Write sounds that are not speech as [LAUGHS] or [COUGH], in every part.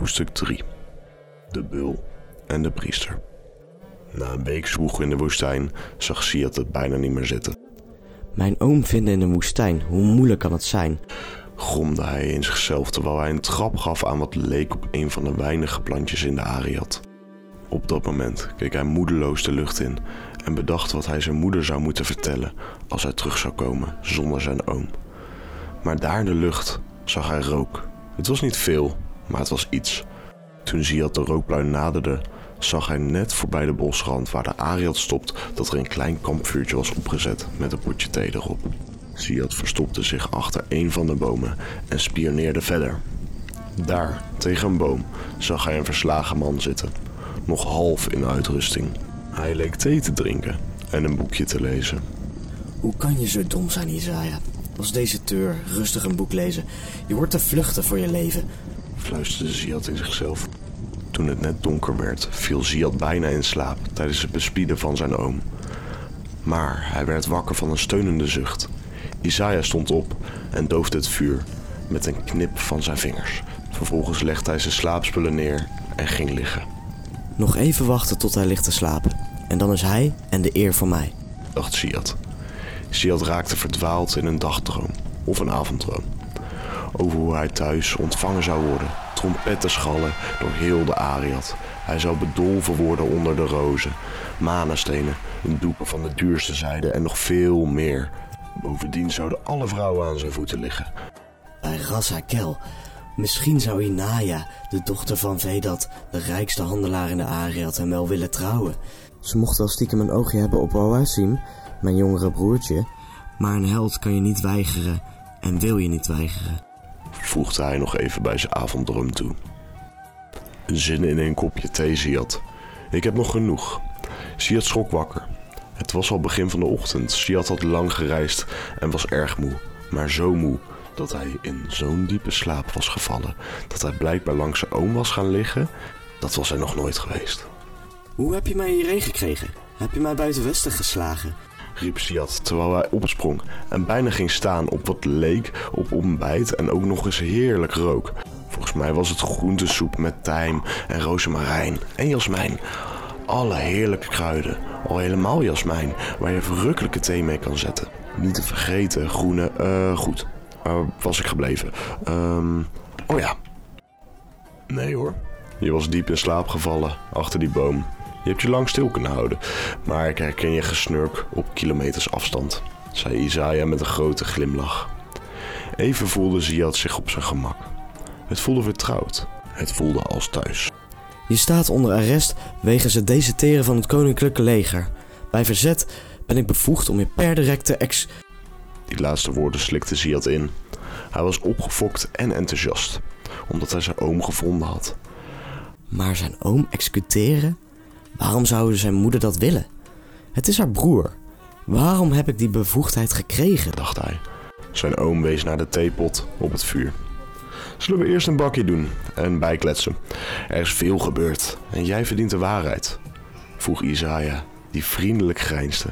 Hoofdstuk 3 De Bul en de Priester Na een week zwoeg in de woestijn zag Siad het bijna niet meer zitten. Mijn oom vinden in de woestijn, hoe moeilijk kan het zijn? Gromde hij in zichzelf terwijl hij een trap gaf aan wat leek op een van de weinige plantjes in de Ariad. Op dat moment keek hij moedeloos de lucht in en bedacht wat hij zijn moeder zou moeten vertellen als hij terug zou komen zonder zijn oom. Maar daar in de lucht zag hij rook. Het was niet veel, maar het was iets. Toen Ziad de rookpluim naderde, zag hij net voorbij de bosrand waar de Ariad stopt dat er een klein kampvuurtje was opgezet met een potje thee erop. Ziad verstopte zich achter een van de bomen en spioneerde verder. Daar, tegen een boom, zag hij een verslagen man zitten, nog half in uitrusting. Hij leek thee te drinken en een boekje te lezen. Hoe kan je zo dom zijn, Isaiah? Als deze teur, rustig een boek lezen. Je hoort te vluchten voor je leven. Fluisterde Ziad in zichzelf. Toen het net donker werd, viel Ziad bijna in slaap tijdens het bespieden van zijn oom. Maar hij werd wakker van een steunende zucht. Isaiah stond op en doofde het vuur met een knip van zijn vingers. Vervolgens legde hij zijn slaapspullen neer en ging liggen, Nog even wachten tot hij ligt te slapen. En dan is hij en de eer voor mij. dacht Siad. Siad raakte verdwaald in een dagdroom of een avonddroom. Over hoe hij thuis ontvangen zou worden. Trompetten schallen door heel de Ariad. Hij zou bedolven worden onder de rozen. Manenstenen, een doeken van de duurste zijde en nog veel meer. Bovendien zouden alle vrouwen aan zijn voeten liggen. Bij Razakel. Misschien zou Inaya, de dochter van Vedat, de rijkste handelaar in de Ariad, hem wel willen trouwen. Ze mocht wel stiekem een oogje hebben op Oasim, mijn jongere broertje. Maar een held kan je niet weigeren en wil je niet weigeren. Voegde hij nog even bij zijn avonddroom toe. Zin in een kopje thee, Siad. Ik heb nog genoeg. Siad schrok wakker. Het was al begin van de ochtend. Siad had lang gereisd en was erg moe. Maar zo moe dat hij in zo'n diepe slaap was gevallen... dat hij blijkbaar langs zijn oom was gaan liggen. Dat was hij nog nooit geweest. Hoe heb je mij hierheen gekregen? Heb je mij buiten Westen geslagen? Riep Siad terwijl hij opsprong en bijna ging staan op wat leek op ontbijt en ook nog eens heerlijk rook. Volgens mij was het groentesoep met tijm en rozemarijn en jasmijn. Alle heerlijke kruiden, al helemaal jasmijn, waar je verrukkelijke thee mee kan zetten. Niet te vergeten groene, eh goed, waar was ik gebleven? Ehm, oh ja. Nee hoor, je was diep in slaap gevallen achter die boom. Je hebt je lang stil kunnen houden, maar ik herken je gesnurk op kilometers afstand, zei Isaiah met een grote glimlach. Even voelde Ziad zich op zijn gemak. Het voelde vertrouwd. Het voelde als thuis. Je staat onder arrest wegens het deserteren van het koninklijke leger. Bij verzet ben ik bevoegd om je per direct te ex... Die laatste woorden slikte Ziad in. Hij was opgefokt en enthousiast, omdat hij zijn oom gevonden had. Maar zijn oom executeren? Waarom zou zijn moeder dat willen? Het is haar broer. Waarom heb ik die bevoegdheid gekregen? dacht hij. Zijn oom wees naar de theepot op het vuur. Zullen we eerst een bakje doen en bijkletsen? Er is veel gebeurd en jij verdient de waarheid, vroeg Isaiah, die vriendelijk grijnsde.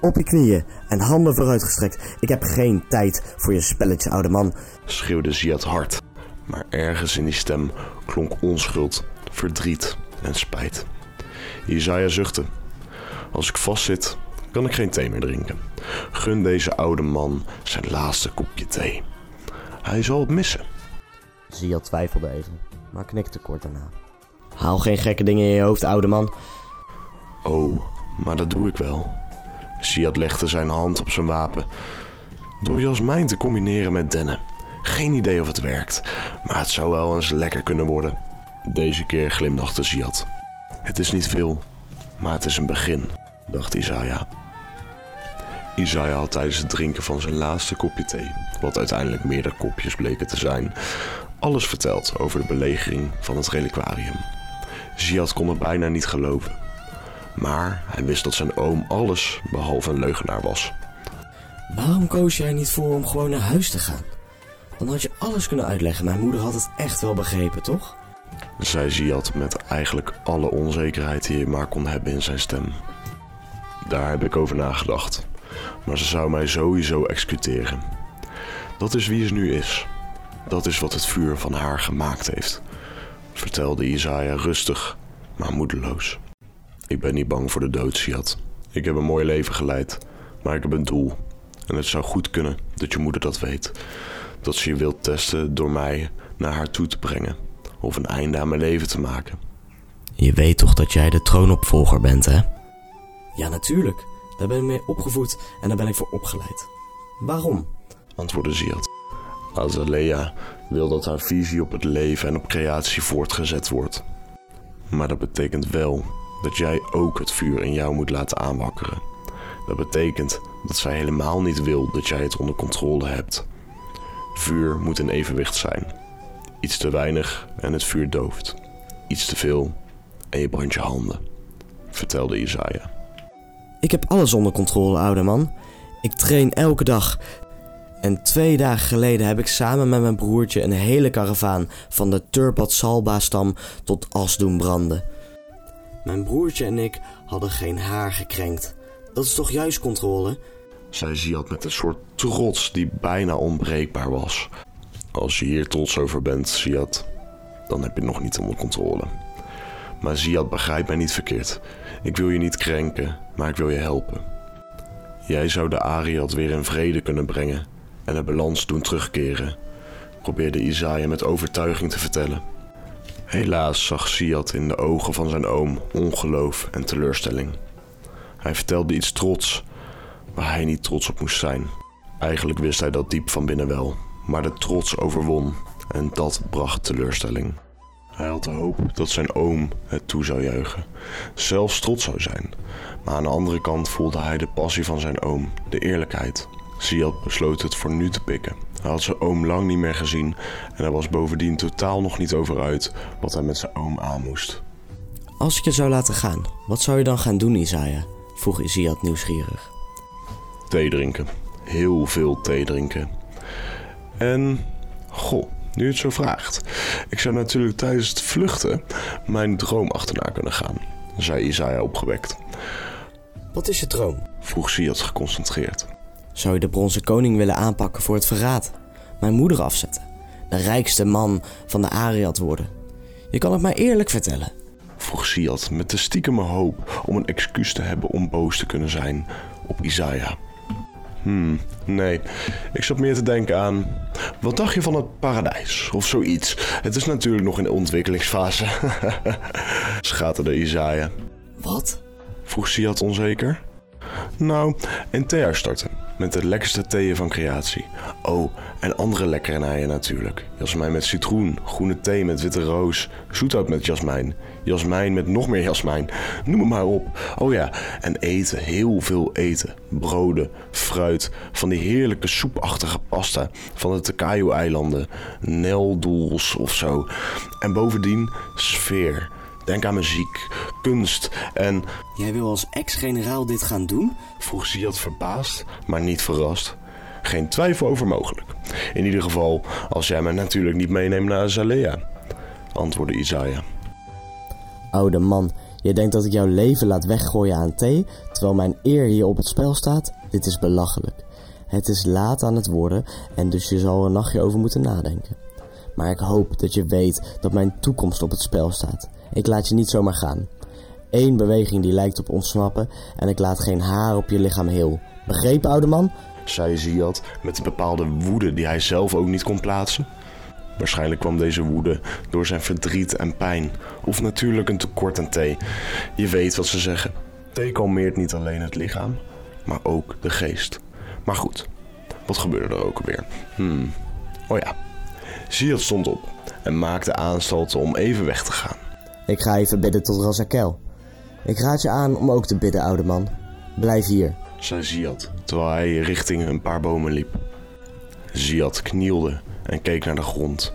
Op je knieën en handen vooruitgestrekt. Ik heb geen tijd voor je spelletje, oude man. schreeuwde Ziad hard. Maar ergens in die stem klonk onschuld, verdriet en spijt. Isaiah zuchtte. Als ik vastzit, kan ik geen thee meer drinken. Gun deze oude man zijn laatste kopje thee. Hij zal het missen. Ziad twijfelde even, maar knikte kort daarna. Haal geen gekke dingen in je hoofd, oude man. Oh, maar dat doe ik wel. Siad legde zijn hand op zijn wapen. Door jasmijn te combineren met dennen. Geen idee of het werkt, maar het zou wel eens lekker kunnen worden. Deze keer glimlachte Siad. Het is niet veel, maar het is een begin, dacht Isaiah. Isaiah had tijdens het drinken van zijn laatste kopje thee, wat uiteindelijk meerdere kopjes bleken te zijn, alles verteld over de belegering van het reliquarium. Ziad kon het bijna niet geloven. Maar hij wist dat zijn oom alles behalve een leugenaar was. Waarom koos er niet voor om gewoon naar huis te gaan? Dan had je alles kunnen uitleggen. Mijn moeder had het echt wel begrepen, toch? Zei Ziad met eigenlijk alle onzekerheid die je maar kon hebben in zijn stem. Daar heb ik over nagedacht, maar ze zou mij sowieso executeren. Dat is wie ze nu is. Dat is wat het vuur van haar gemaakt heeft. vertelde Isaiah rustig, maar moedeloos. Ik ben niet bang voor de dood, Siad. Ik heb een mooi leven geleid, maar ik heb een doel. En het zou goed kunnen dat je moeder dat weet. Dat ze je wilt testen door mij naar haar toe te brengen. Of een einde aan mijn leven te maken. Je weet toch dat jij de troonopvolger bent, hè? Ja, natuurlijk. Daar ben ik mee opgevoed en daar ben ik voor opgeleid. Waarom? Antwoordde Ziad. Azalea wil dat haar visie op het leven en op creatie voortgezet wordt. Maar dat betekent wel dat jij ook het vuur in jou moet laten aanwakkeren. Dat betekent dat zij helemaal niet wil dat jij het onder controle hebt. Vuur moet in evenwicht zijn. Iets te weinig en het vuur dooft. Iets te veel en je brandt je handen, vertelde Isaiah. Ik heb alles onder controle, oude man. Ik train elke dag. En twee dagen geleden heb ik samen met mijn broertje een hele karavaan van de Turpat Salba stam tot as doen branden. Mijn broertje en ik hadden geen haar gekrenkt. Dat is toch juist controle? Zei Ziad met een soort trots die bijna onbreekbaar was. Als je hier trots over bent, Ziad, dan heb je nog niet onder controle. Maar Ziad begrijpt mij niet verkeerd. Ik wil je niet krenken, maar ik wil je helpen. Jij zou de Ariad weer in vrede kunnen brengen en de balans doen terugkeren, probeerde Isaiah met overtuiging te vertellen. Helaas zag Siad in de ogen van zijn oom ongeloof en teleurstelling. Hij vertelde iets trots, waar hij niet trots op moest zijn. Eigenlijk wist hij dat diep van binnen wel, maar de trots overwon en dat bracht teleurstelling. Hij had de hoop dat zijn oom het toe zou juichen, zelfs trots zou zijn. Maar aan de andere kant voelde hij de passie van zijn oom, de eerlijkheid. Siad besloot het voor nu te pikken. Hij had zijn oom lang niet meer gezien en hij was bovendien totaal nog niet over uit wat hij met zijn oom aan moest. Als ik je zou laten gaan, wat zou je dan gaan doen, Isaiah? vroeg Isiad nieuwsgierig. Thee drinken. Heel veel thee drinken. En, goh, nu het zo vraagt. Ik zou natuurlijk tijdens het vluchten mijn droom achterna kunnen gaan, zei Isaiah opgewekt. Wat is je droom? vroeg Siad geconcentreerd. Zou je de bronzen koning willen aanpakken voor het verraad? Mijn moeder afzetten? De rijkste man van de Ariad worden? Je kan het mij eerlijk vertellen. Vroeg Siad met de stiekeme hoop om een excuus te hebben om boos te kunnen zijn op Isaiah. Hmm, nee. Ik zat meer te denken aan. Wat dacht je van het paradijs? Of zoiets. Het is natuurlijk nog in de ontwikkelingsfase. [LAUGHS] Schaterde Isaiah. Wat? Vroeg Siad onzeker. Nou, thee starten. Met de lekkerste theeën van creatie. Oh, en andere lekkernijen natuurlijk. Jasmijn met citroen, groene thee met witte roos, zoethout met jasmijn, jasmijn met nog meer jasmijn. Noem het maar op. Oh ja, en eten, heel veel eten. Broden, fruit, van die heerlijke soepachtige pasta van de Takayo-eilanden, neldoels of zo. En bovendien sfeer. Denk aan muziek, kunst en... Jij wil als ex-generaal dit gaan doen? Vroeg Ziad verbaasd, maar niet verrast. Geen twijfel over mogelijk. In ieder geval, als jij mij natuurlijk niet meeneemt naar Zalea, antwoordde Isaiah. Oude man, je denkt dat ik jouw leven laat weggooien aan thee, terwijl mijn eer hier op het spel staat? Dit is belachelijk. Het is laat aan het worden en dus je zal er een nachtje over moeten nadenken. Maar ik hoop dat je weet dat mijn toekomst op het spel staat. Ik laat je niet zomaar gaan. Eén beweging die lijkt op ontsnappen en ik laat geen haar op je lichaam heel. Begrepen, oude man? zei Ziad met een bepaalde woede die hij zelf ook niet kon plaatsen. Waarschijnlijk kwam deze woede door zijn verdriet en pijn, of natuurlijk een tekort aan thee. Je weet wat ze zeggen. Thee kalmeert niet alleen het lichaam, maar ook de geest. Maar goed, wat gebeurde er ook alweer? Hmm, oh ja. Ziad stond op en maakte aanstalten om even weg te gaan. Ik ga even bidden tot Razakel. Ik raad je aan om ook te bidden, oude man. Blijf hier, zei Ziad, terwijl hij richting een paar bomen liep. Ziad knielde en keek naar de grond.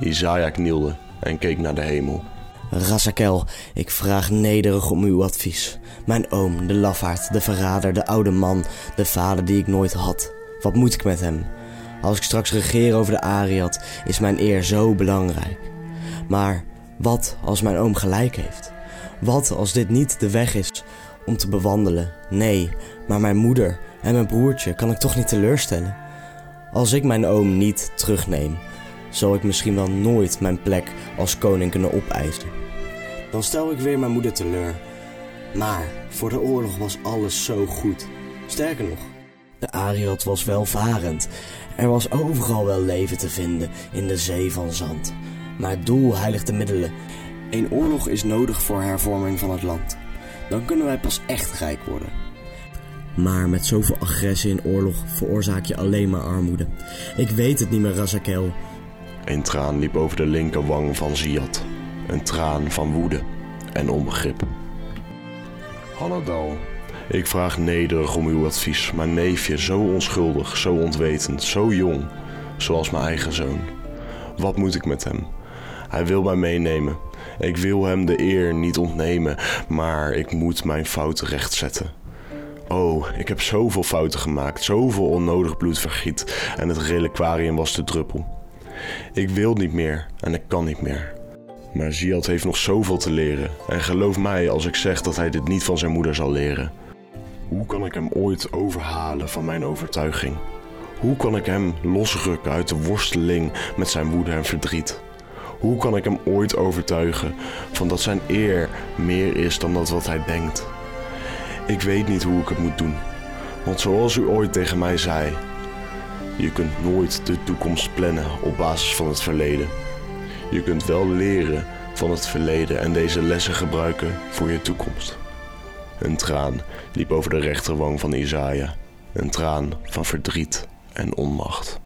Isaiah knielde en keek naar de hemel. Razakel, ik vraag nederig om uw advies. Mijn oom, de lafaard, de verrader, de oude man, de vader die ik nooit had. Wat moet ik met hem? Als ik straks regeer over de Ariad, is mijn eer zo belangrijk. Maar wat als mijn oom gelijk heeft? Wat als dit niet de weg is om te bewandelen? Nee, maar mijn moeder en mijn broertje kan ik toch niet teleurstellen? Als ik mijn oom niet terugneem, zal ik misschien wel nooit mijn plek als koning kunnen opeisen. Dan stel ik weer mijn moeder teleur. Maar voor de oorlog was alles zo goed. Sterker nog, de Ariad was welvarend. Er was overal wel leven te vinden in de zee van zand. Maar het doel heiligt de middelen. Een oorlog is nodig voor hervorming van het land. Dan kunnen wij pas echt rijk worden. Maar met zoveel agressie en oorlog veroorzaak je alleen maar armoede. Ik weet het niet meer, Razakel. Een traan liep over de linkerwang van Ziad. Een traan van woede en onbegrip. Hallo Ik vraag nederig om uw advies. Mijn neefje, zo onschuldig, zo ontwetend, zo jong, zoals mijn eigen zoon. Wat moet ik met hem? Hij wil mij meenemen. Ik wil hem de eer niet ontnemen, maar ik moet mijn fouten rechtzetten. Oh, ik heb zoveel fouten gemaakt, zoveel onnodig bloedvergiet en het reliquarium was de druppel. Ik wil niet meer en ik kan niet meer. Maar Ziad heeft nog zoveel te leren en geloof mij als ik zeg dat hij dit niet van zijn moeder zal leren. Hoe kan ik hem ooit overhalen van mijn overtuiging? Hoe kan ik hem losrukken uit de worsteling met zijn woede en verdriet? Hoe kan ik hem ooit overtuigen van dat zijn eer meer is dan dat wat hij denkt? Ik weet niet hoe ik het moet doen. Want zoals u ooit tegen mij zei, je kunt nooit de toekomst plannen op basis van het verleden. Je kunt wel leren van het verleden en deze lessen gebruiken voor je toekomst. Een traan liep over de rechterwang van Isaiah. Een traan van verdriet en onmacht.